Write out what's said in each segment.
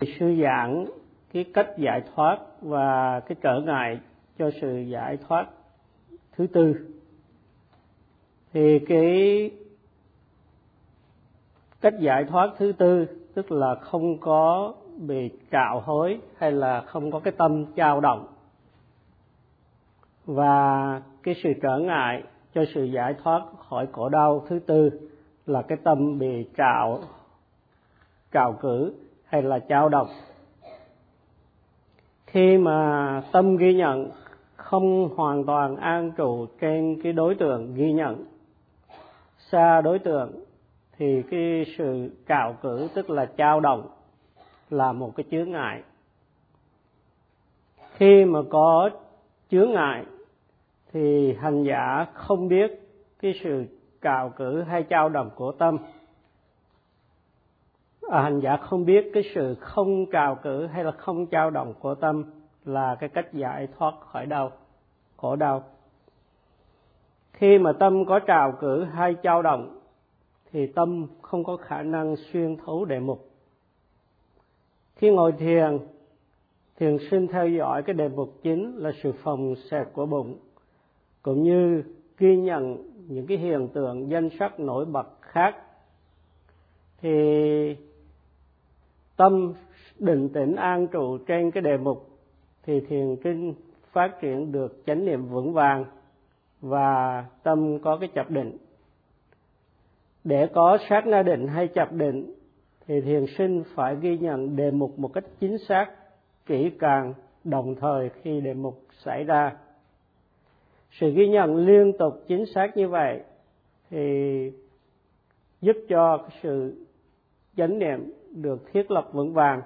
sư giảng cái cách giải thoát và cái trở ngại cho sự giải thoát thứ tư. Thì cái cách giải thoát thứ tư, tức là không có bị trạo hối hay là không có cái tâm dao động. Và cái sự trở ngại cho sự giải thoát khỏi khổ đau thứ tư là cái tâm bị trạo trào cử hay là trao đồng. Khi mà tâm ghi nhận, không hoàn toàn an trụ trên cái đối tượng ghi nhận. Xa đối tượng thì cái sự trào cử tức là trao động là một cái chướng ngại. Khi mà có chướng ngại thì hành giả không biết cái sự trào cử hay trao động của tâm à, hành giả không biết cái sự không trào cử hay là không trao động của tâm là cái cách giải thoát khỏi đau khổ đau. Khi mà tâm có trào cử hay trao động thì tâm không có khả năng xuyên thấu đề mục. Khi ngồi thiền thiền sinh theo dõi cái đề mục chính là sự phòng xẹp của bụng cũng như ghi nhận những cái hiện tượng danh sắc nổi bật khác thì tâm định tĩnh an trụ trên cái đề mục thì thiền kinh phát triển được chánh niệm vững vàng và tâm có cái chập định. Để có sát na định hay chập định thì thiền sinh phải ghi nhận đề mục một cách chính xác, kỹ càng, đồng thời khi đề mục xảy ra. Sự ghi nhận liên tục chính xác như vậy thì giúp cho sự chánh niệm được thiết lập vững vàng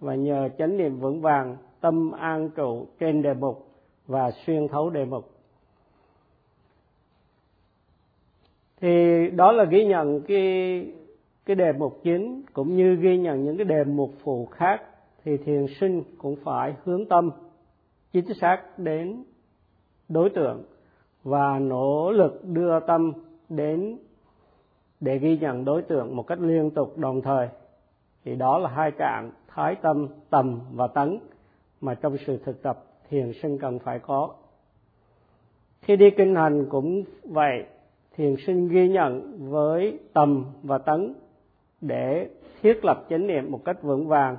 và nhờ chánh niệm vững vàng, tâm an trụ trên đề mục và xuyên thấu đề mục. Thì đó là ghi nhận cái cái đề mục chính, cũng như ghi nhận những cái đề mục phụ khác, thì thiền sinh cũng phải hướng tâm, chính xác đến đối tượng và nỗ lực đưa tâm đến để ghi nhận đối tượng một cách liên tục đồng thời thì đó là hai trạng thái tâm, tầm và tấn mà trong sự thực tập thiền sinh cần phải có. Khi đi kinh hành cũng vậy, thiền sinh ghi nhận với tầm và tấn để thiết lập chánh niệm một cách vững vàng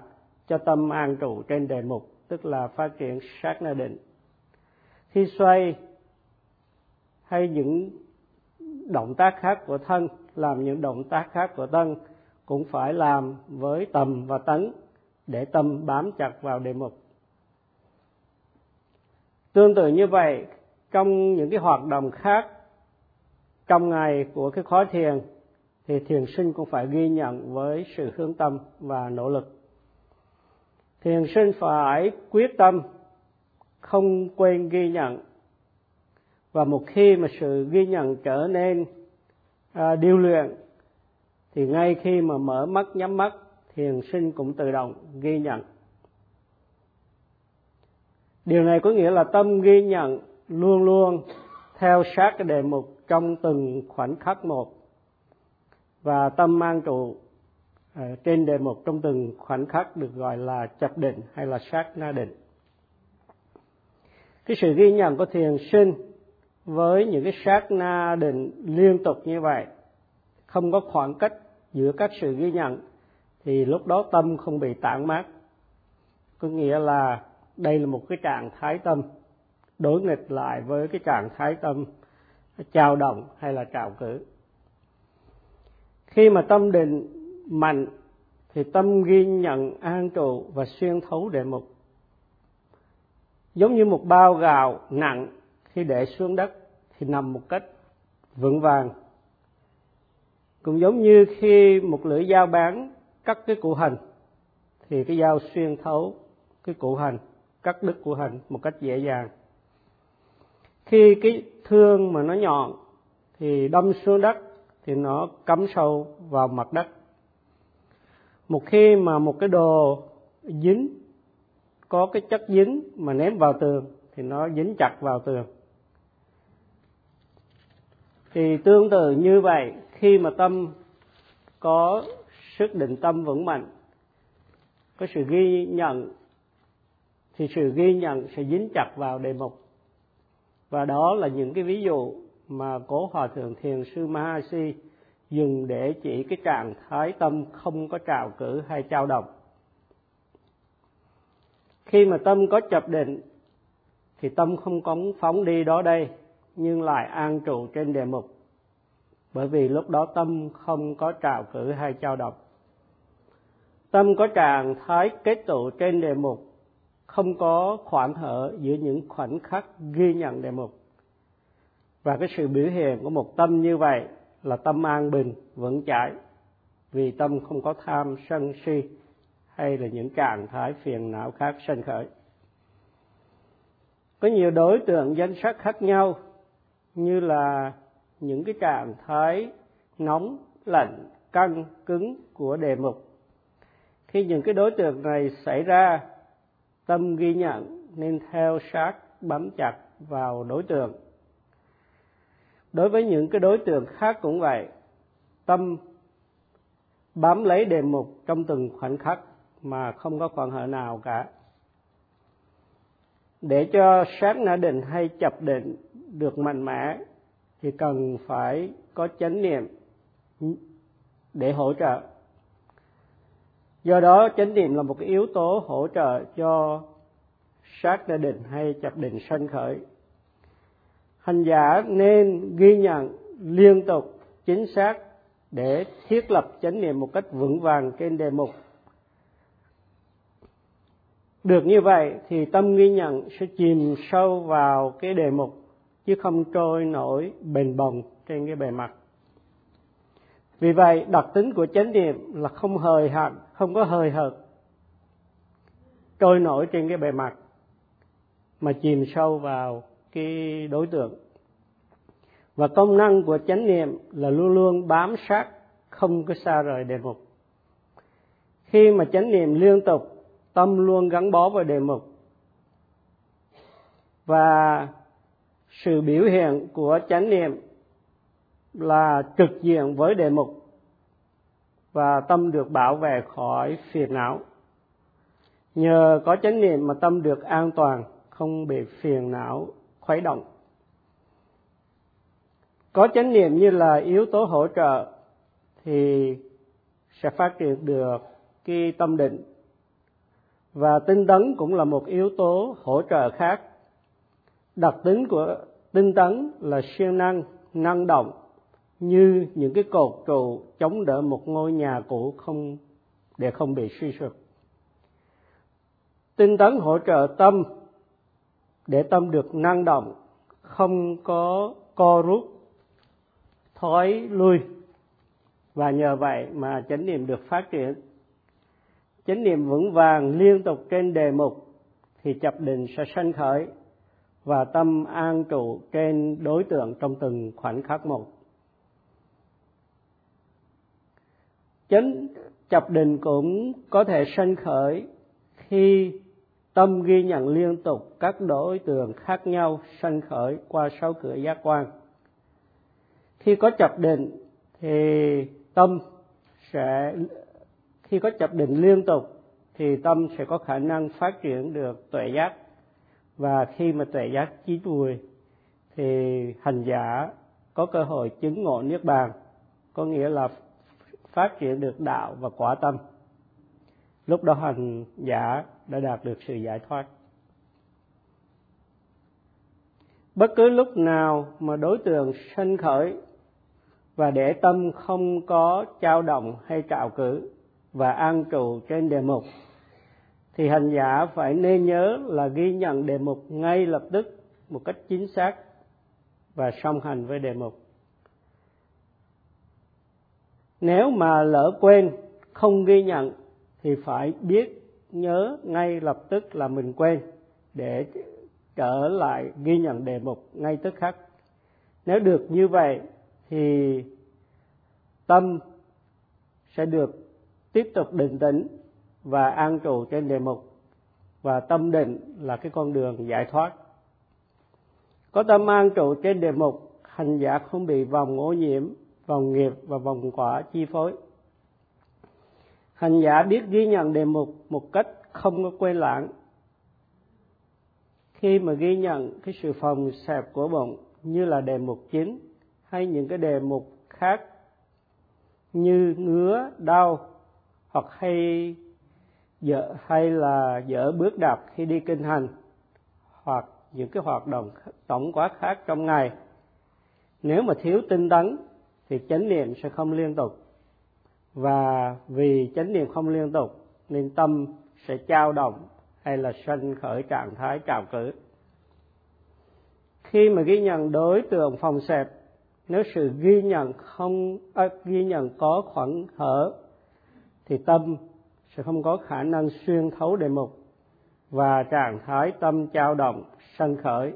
cho tâm an trụ trên đề mục, tức là phát triển sát na định khi xoay hay những động tác khác của thân, làm những động tác khác của thân cũng phải làm với tầm và tấn để tâm bám chặt vào đề mục. Tương tự như vậy trong những cái hoạt động khác trong ngày của cái khóa thiền thì thiền sinh cũng phải ghi nhận với sự hướng tâm và nỗ lực. Thiền sinh phải quyết tâm không quên ghi nhận. Và một khi mà sự ghi nhận trở nên à, điêu luyện thì ngay khi mà mở mắt, nhắm mắt, thiền sinh cũng tự động ghi nhận. Điều này có nghĩa là tâm ghi nhận luôn luôn theo sát cái đề mục trong từng khoảnh khắc một và tâm mang trụ ờ, trên đề mục trong từng khoảnh khắc được gọi là chập định hay là sát na định. Cái sự ghi nhận của thiền sinh với những cái sát na định liên tục như vậy không có khoảng cách giữa các sự ghi nhận, thì lúc đó tâm không bị tản mát. Có nghĩa là đây là một cái trạng thái tâm, đối nghịch lại với cái trạng thái tâm trao động hay là trào cử. Khi mà tâm định mạnh, thì tâm ghi nhận an trụ và xuyên thấu đề mục giống như một bao gạo nặng khi để xuống đất thì nằm một cách vững vàng cũng giống như khi một lưỡi dao bán cắt cái củ hành thì cái dao xuyên thấu cái củ hành cắt đứt củ hành một cách dễ dàng. Khi cái thương mà nó nhọn thì đâm xuống đất thì nó cắm sâu vào mặt đất. Một khi mà một cái đồ dính, có cái chất dính mà ném vào tường thì nó dính chặt vào tường thì tương tự như vậy, khi mà tâm có sức định tâm vững mạnh, có sự ghi nhận, thì sự ghi nhận sẽ dính chặt vào đề mục. Và đó là những cái ví dụ mà cố hòa thượng thiền sư Mahasi dùng để chỉ cái trạng thái tâm không có trào cử hay trao động khi mà tâm có chập định, thì tâm không có phóng đi đó đây nhưng lại an trụ trên đề mục. Bởi vì lúc đó tâm không có trào cử hay trao động tâm có trạng thái kết tụ trên đề mục, không có khoảng hở giữa những khoảnh khắc ghi nhận đề mục. Và cái sự biểu hiện của một tâm như vậy là tâm an bình, vững chãi, vì tâm không có tham sân si hay là những trạng thái phiền não khác sanh khởi. Có nhiều đối tượng danh sắc khác nhau như là những cái trạng thái nóng, lạnh, căng, cứng của đề mục. Khi những cái đối tượng này xảy ra, tâm ghi nhận nên theo sát, bám chặt vào đối tượng. Đối với những cái đối tượng khác cũng vậy, tâm bám lấy đề mục trong từng khoảnh khắc mà không có khoảng hở nào cả. Để cho sát ngã định hay chập định được mạnh mẽ thì cần phải có chánh niệm để hỗ trợ. Do đó, chánh niệm là một cái yếu tố hỗ trợ cho sát na định hay chập định sanh khởi. Hành giả nên ghi nhận liên tục chính xác để thiết lập chánh niệm một cách vững vàng trên đề mục. Được như vậy thì tâm ghi nhận sẽ chìm sâu vào cái đề mục chứ không trôi nổi bền bồng trên cái bề mặt. Vì vậy, đặc tính của chánh niệm là không hời hợt, không có hời hợt, trôi nổi trên cái bề mặt mà chìm sâu vào cái đối tượng. Và công năng của chánh niệm là luôn luôn bám sát, không có xa rời đề mục. Khi mà chánh niệm liên tục, tâm luôn gắn bó với đề mục. Và sự biểu hiện của chánh niệm là trực diện với đề mục và tâm được bảo vệ khỏi phiền não. Nhờ có chánh niệm mà tâm được an toàn, không bị phiền não khuấy động. Có chánh niệm như là yếu tố hỗ trợ thì sẽ phát triển được cái tâm định. Và tinh tấn cũng là một yếu tố hỗ trợ khác đặc tính của tinh tấn là siêng năng năng động, như những cái cột trụ chống đỡ một ngôi nhà cũ không, để không bị suy sụp. Tinh tấn hỗ trợ tâm, để tâm được năng động, không có co rút, thói lui. Và nhờ vậy mà chánh niệm được phát triển. Chánh niệm vững vàng liên tục trên đề mục thì chập định sẽ sanh khởi và tâm an trụ trên đối tượng trong từng khoảnh khắc một. Chánh chập định cũng có thể sanh khởi khi tâm ghi nhận liên tục các đối tượng khác nhau sanh khởi qua sáu cửa giác quan. Khi có chập định thì tâm sẽ, khi có chập định liên tục thì tâm sẽ có khả năng phát triển được tuệ giác và khi mà tuệ giác chín mùi thì hành giả có cơ hội chứng ngộ niết bàn, có nghĩa là phát triển được đạo và quả tâm. Lúc đó hành giả đã đạt được sự giải thoát. Bất cứ lúc nào mà đối tượng sanh khởi và để tâm không có trao động hay trạo cử và an trụ trên đề mục thì hành giả phải nên nhớ là ghi nhận đề mục ngay lập tức một cách chính xác và song hành với đề mục. Nếu mà lỡ quên, không ghi nhận thì phải biết nhớ ngay lập tức là mình quên để trở lại ghi nhận đề mục ngay tức khắc. Nếu được như vậy thì tâm sẽ được tiếp tục định tĩnh và an trụ trên đề mục. Và tâm định là cái con đường giải thoát. Có tâm an trụ trên đề mục, hành giả không bị vòng ô nhiễm, vòng nghiệp và vòng quả chi phối. Hành giả biết ghi nhận đề mục một cách không có quên lãng. Khi mà ghi nhận cái sự phòng xẹp của bụng như là đề mục chính hay những cái đề mục khác như ngứa, đau hoặc hay dở hay là dở bước đạp khi đi kinh hành hoặc những cái hoạt động tổng quát khác trong ngày. Nếu mà thiếu tinh tấn thì chánh niệm sẽ không liên tục. Và vì chánh niệm không liên tục nên tâm sẽ trao động hay là sanh khởi trạng thái trào cử. Khi mà ghi nhận đối tượng phòng xẹp nếu sự ghi nhận không à, ghi nhận có khoảng hở thì tâm sẽ không có khả năng xuyên thấu đề mục và trạng thái tâm trao động, sân khởi,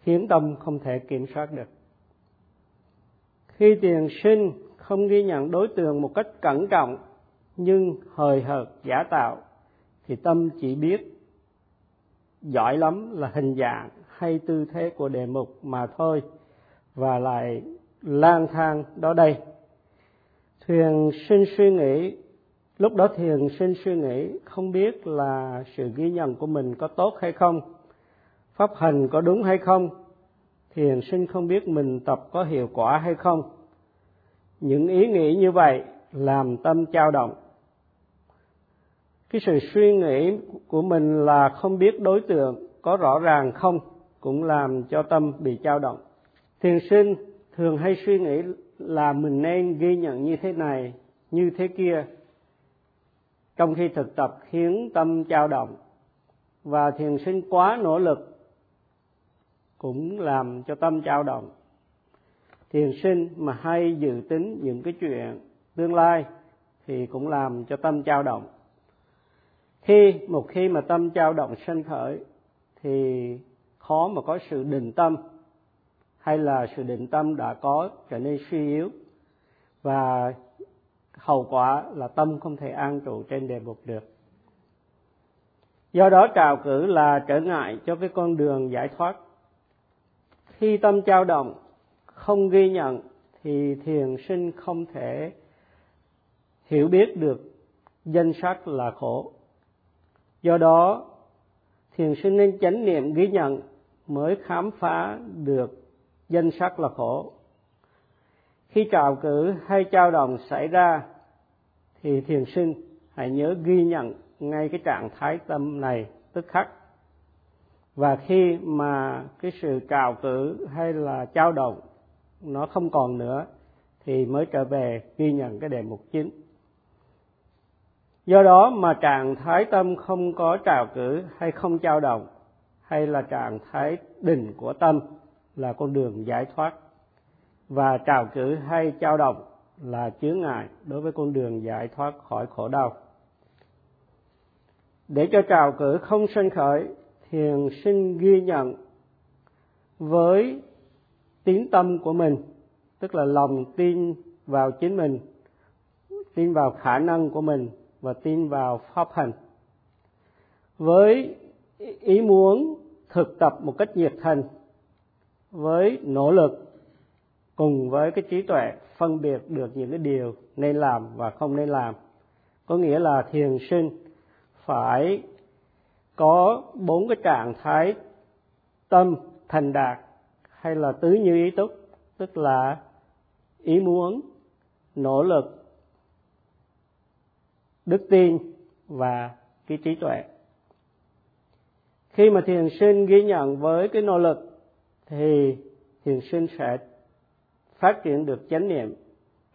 khiến tâm không thể kiểm soát được. Khi tiền sinh không ghi nhận đối tượng một cách cẩn trọng, nhưng hời hợt, giả tạo, thì tâm chỉ biết giỏi lắm là hình dạng hay tư thế của đề mục mà thôi, và lại lang thang đó đây. Thuyền sinh suy nghĩ lúc đó thiền sinh suy nghĩ, không biết là sự ghi nhận của mình có tốt hay không, pháp hành có đúng hay không, thiền sinh không biết mình tập có hiệu quả hay không. Những ý nghĩ như vậy làm tâm dao động. Cái sự suy nghĩ của mình là không biết đối tượng có rõ ràng không cũng làm cho tâm bị dao động. Thiền sinh thường hay suy nghĩ là mình nên ghi nhận như thế này, như thế kia trong khi thực tập khiến tâm trao động và thiền sinh quá nỗ lực, cũng làm cho tâm trao động. Thiền sinh mà hay dự tính những cái chuyện tương lai thì cũng làm cho tâm trao động. Khi, một khi mà tâm trao động sanh khởi thì khó mà có sự định tâm, hay là sự định tâm đã có trở nên suy yếu và hậu quả là tâm không thể an trụ trên đề mục được. Do đó trào cử là trở ngại cho cái con đường giải thoát. Khi tâm trao động, không ghi nhận thì thiền sinh không thể hiểu biết được danh sắc là khổ. Do đó, thiền sinh nên chánh niệm ghi nhận mới khám phá được danh sắc là khổ khi trào cử hay trao đồng xảy ra thì thiền sinh hãy nhớ ghi nhận ngay cái trạng thái tâm này tức khắc. Và khi mà cái sự trào cử hay là trao động nó không còn nữa thì mới trở về ghi nhận cái đề mục chính. Do đó mà trạng thái tâm không có trào cử hay không trao động hay là trạng thái đỉnh của tâm là con đường giải thoát và trào cử hay trao động là chướng ngại đối với con đường giải thoát khỏi khổ đau. Để cho trào cử không sinh khởi, thiền sinh ghi nhận với tín tâm của mình, tức là lòng tin vào chính mình, tin vào khả năng của mình và tin vào pháp hành. Với ý muốn thực tập một cách nhiệt thành, với nỗ lực cùng với cái trí tuệ phân biệt được những cái điều nên làm và không nên làm. Có nghĩa là thiền sinh phải có bốn cái trạng thái tâm thành đạt hay là tứ như ý túc, tức là ý muốn, nỗ lực, đức tin và cái trí tuệ. Khi mà thiền sinh ghi nhận với cái nỗ lực thì thiền sinh sẽ phát triển được chánh niệm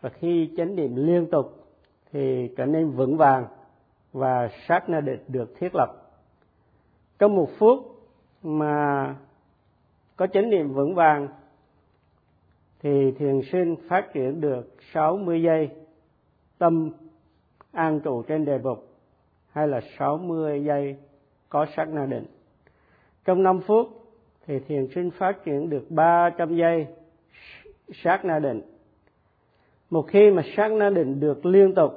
và khi chánh niệm liên tục, thì trở nên vững vàng và sát na định được thiết lập trong một phút mà có chánh niệm vững vàng, thì thiền sinh phát triển được 60 giây tâm an trụ trên đề mục hay là 60 giây có sát na định. Trong 5 phút, thì thiền sinh phát triển được 300 giây sát na định. Một khi mà sát na định được liên tục,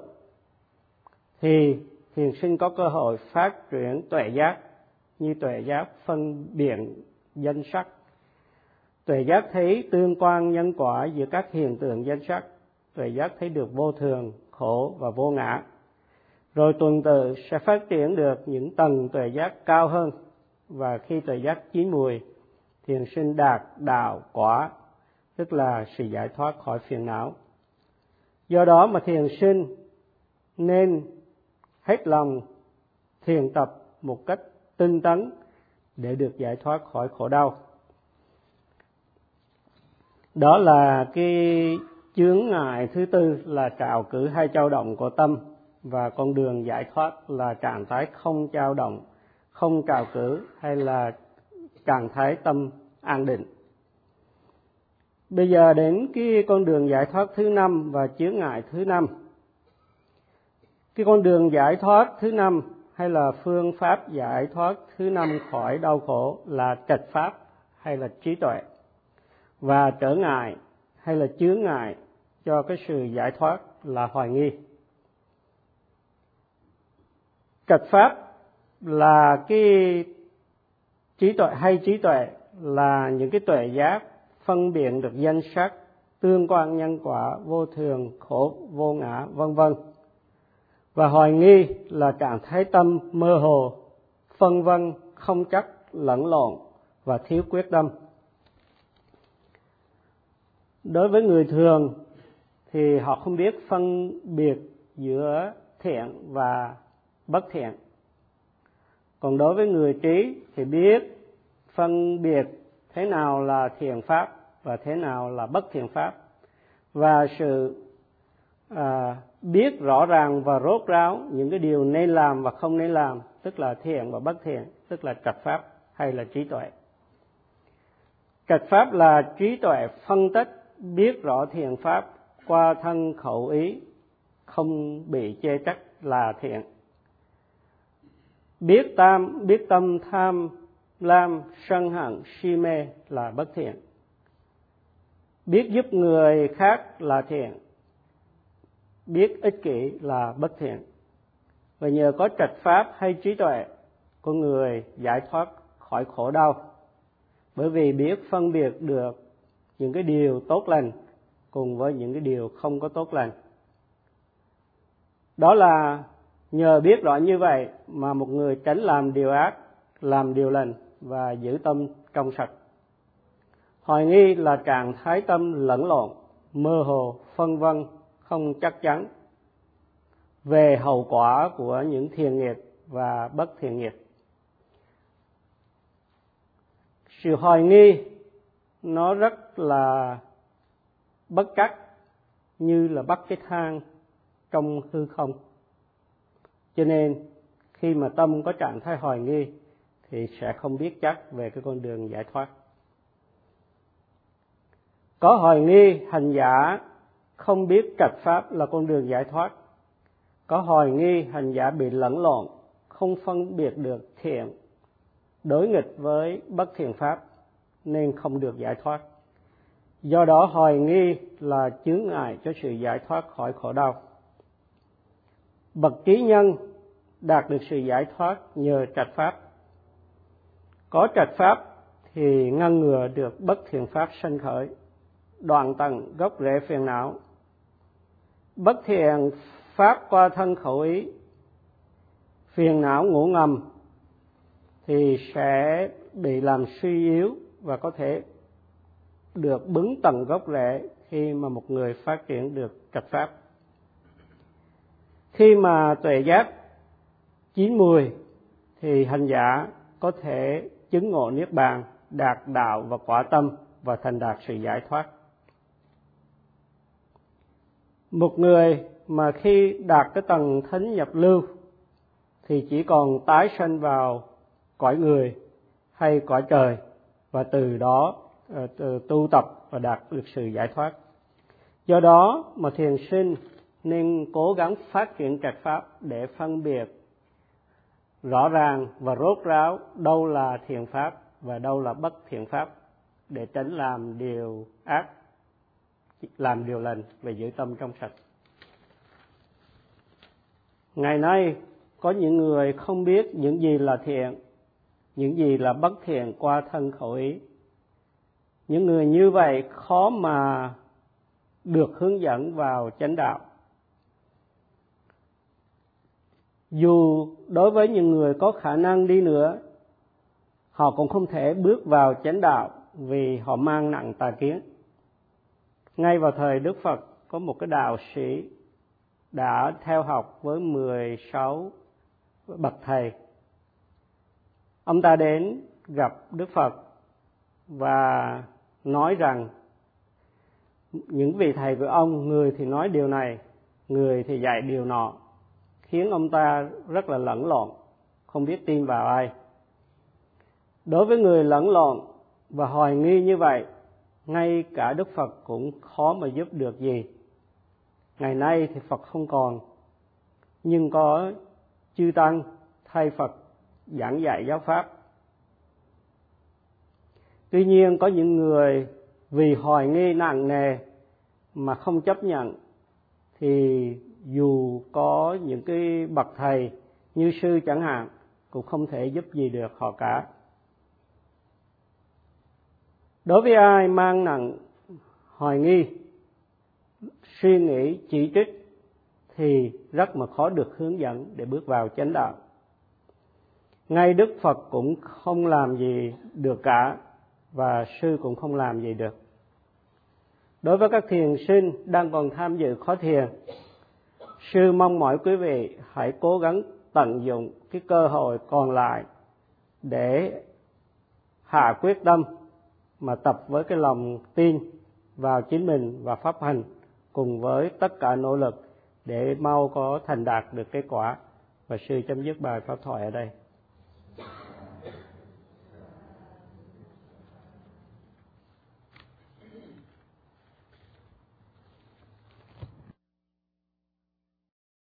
thì thiền sinh có cơ hội phát triển tuệ giác, như tuệ giác phân biện danh sắc. Tuệ giác thấy tương quan nhân quả giữa các hiện tượng danh sắc, tuệ giác thấy được vô thường, khổ và vô ngã. Rồi tuần tự sẽ phát triển được những tầng tuệ giác cao hơn, và khi tuệ giác chín mùi, thiền sinh đạt đạo quả tức là sự giải thoát khỏi phiền não. Do đó mà thiền sinh nên hết lòng thiền tập một cách tinh tấn để được giải thoát khỏi khổ đau. Đó là cái chướng ngại thứ tư là trào cử hai trao động của tâm và con đường giải thoát là trạng thái không trao động, không trào cử hay là trạng thái tâm an định bây giờ đến cái con đường giải thoát thứ năm và chướng ngại thứ năm. Cái con đường giải thoát thứ năm hay là phương pháp giải thoát thứ năm khỏi đau khổ là trạch pháp hay là trí tuệ. Và trở ngại hay là chướng ngại cho cái sự giải thoát là hoài nghi. Trạch pháp là cái trí tuệ, hay trí tuệ là những cái tuệ giác phân biệt được danh sắc, tương quan nhân quả, vô thường, khổ, vô ngã, vân vân. Và hoài nghi là trạng thái tâm mơ hồ, phân vân, không chắc, lẫn lộn và thiếu quyết tâm. Đối với người thường thì họ không biết phân biệt giữa thiện và bất thiện. Còn đối với người trí thì biết phân biệt thế nào là thiện pháp và thế nào là bất thiện pháp. Và sự à, biết rõ ràng và rốt ráo những cái điều nên làm và không nên làm tức là thiện và bất thiện tức là trật pháp hay là trí tuệ. Trật pháp là trí tuệ phân tích biết rõ thiện pháp qua thân khẩu ý không bị chê trách là thiện. Biết tam biết tâm tham lam sân hận si mê là bất thiện biết giúp người khác là thiện. Biết ích kỷ là bất thiện. Và nhờ có trạch pháp hay trí tuệ, con người giải thoát khỏi khổ đau. Bởi vì biết phân biệt được những cái điều tốt lành cùng với những cái điều không có tốt lành. Đó là nhờ biết rõ như vậy mà một người tránh làm điều ác, làm điều lành và giữ tâm trong sạch hoài nghi là trạng thái tâm lẫn lộn, mơ hồ, phân vân, không chắc chắn. Về hậu quả của những thiền nghiệp và bất thiền nghiệp. Sự hoài nghi, nó rất là bất cắt như là bắt cái thang trong hư không. Cho nên, khi mà tâm có trạng thái hoài nghi, thì sẽ không biết chắc về cái con đường giải thoát có hoài nghi, hành giả không biết trạch pháp là con đường giải thoát. Có hoài nghi, hành giả bị lẫn lộn, không phân biệt được thiện, đối nghịch với bất thiện pháp, nên không được giải thoát. Do đó, hoài nghi là chướng ngại cho sự giải thoát khỏi khổ đau. Bậc trí nhân đạt được sự giải thoát nhờ trạch pháp. Có trạch pháp thì ngăn ngừa được bất thiện pháp sanh khởi đoạn tận gốc rễ phiền não. Bất thiện pháp qua thân khẩu ý, phiền não ngủ ngầm, thì sẽ bị làm suy yếu và có thể được bứng tầng gốc rễ khi mà một người phát triển được trạch pháp. Khi mà tuệ giác chín mùi, thì hành giả có thể chứng ngộ niết bàn, đạt đạo và quả tâm và thành đạt sự giải thoát một người mà khi đạt cái tầng thánh nhập lưu thì chỉ còn tái sanh vào cõi người hay cõi trời và từ đó ờ, tu tập và đạt được sự giải thoát. Do đó mà thiền sinh nên cố gắng phát triển trạch pháp để phân biệt rõ ràng và rốt ráo đâu là thiện pháp và đâu là bất thiện pháp để tránh làm điều ác làm điều lành và giữ tâm trong sạch. Ngày nay, có những người không biết những gì là thiện, những gì là bất thiện qua thân khẩu ý. Những người như vậy khó mà được hướng dẫn vào chánh đạo. Dù đối với những người có khả năng đi nữa, họ cũng không thể bước vào chánh đạo vì họ mang nặng tà kiến ngay vào thời đức phật, có một cái đạo sĩ đã theo học với 16 bậc thầy. Ông ta đến gặp đức phật và nói rằng, những vị thầy của ông, người thì nói điều này, người thì dạy điều nọ. Khiến ông ta rất là lẫn lộn, không biết tin vào ai. Đối với người lẫn lộn và hoài nghi như vậy ngay cả đức phật cũng khó mà giúp được gì. Ngày nay thì phật không còn, nhưng có chư tăng, thay phật giảng dạy giáo pháp. Tuy nhiên có những người vì hoài nghi nặng nề mà không chấp nhận, thì dù có những cái bậc thầy như sư chẳng hạn cũng không thể giúp gì được họ cả đối với ai mang nặng hoài nghi, suy nghĩ, chỉ trích thì rất mà khó được hướng dẫn để bước vào chánh đạo. Ngay đức phật cũng không làm gì được cả và sư cũng không làm gì được. Đối với các thiền sinh đang còn tham dự khó thiền, sư mong mỏi quý vị hãy cố gắng tận dụng cái cơ hội còn lại để hạ quyết tâm mà tập với cái lòng tin vào chính mình và pháp hành cùng với tất cả nỗ lực để mau có thành đạt được kết quả. Và sư chấm dứt bài pháp thoại ở đây.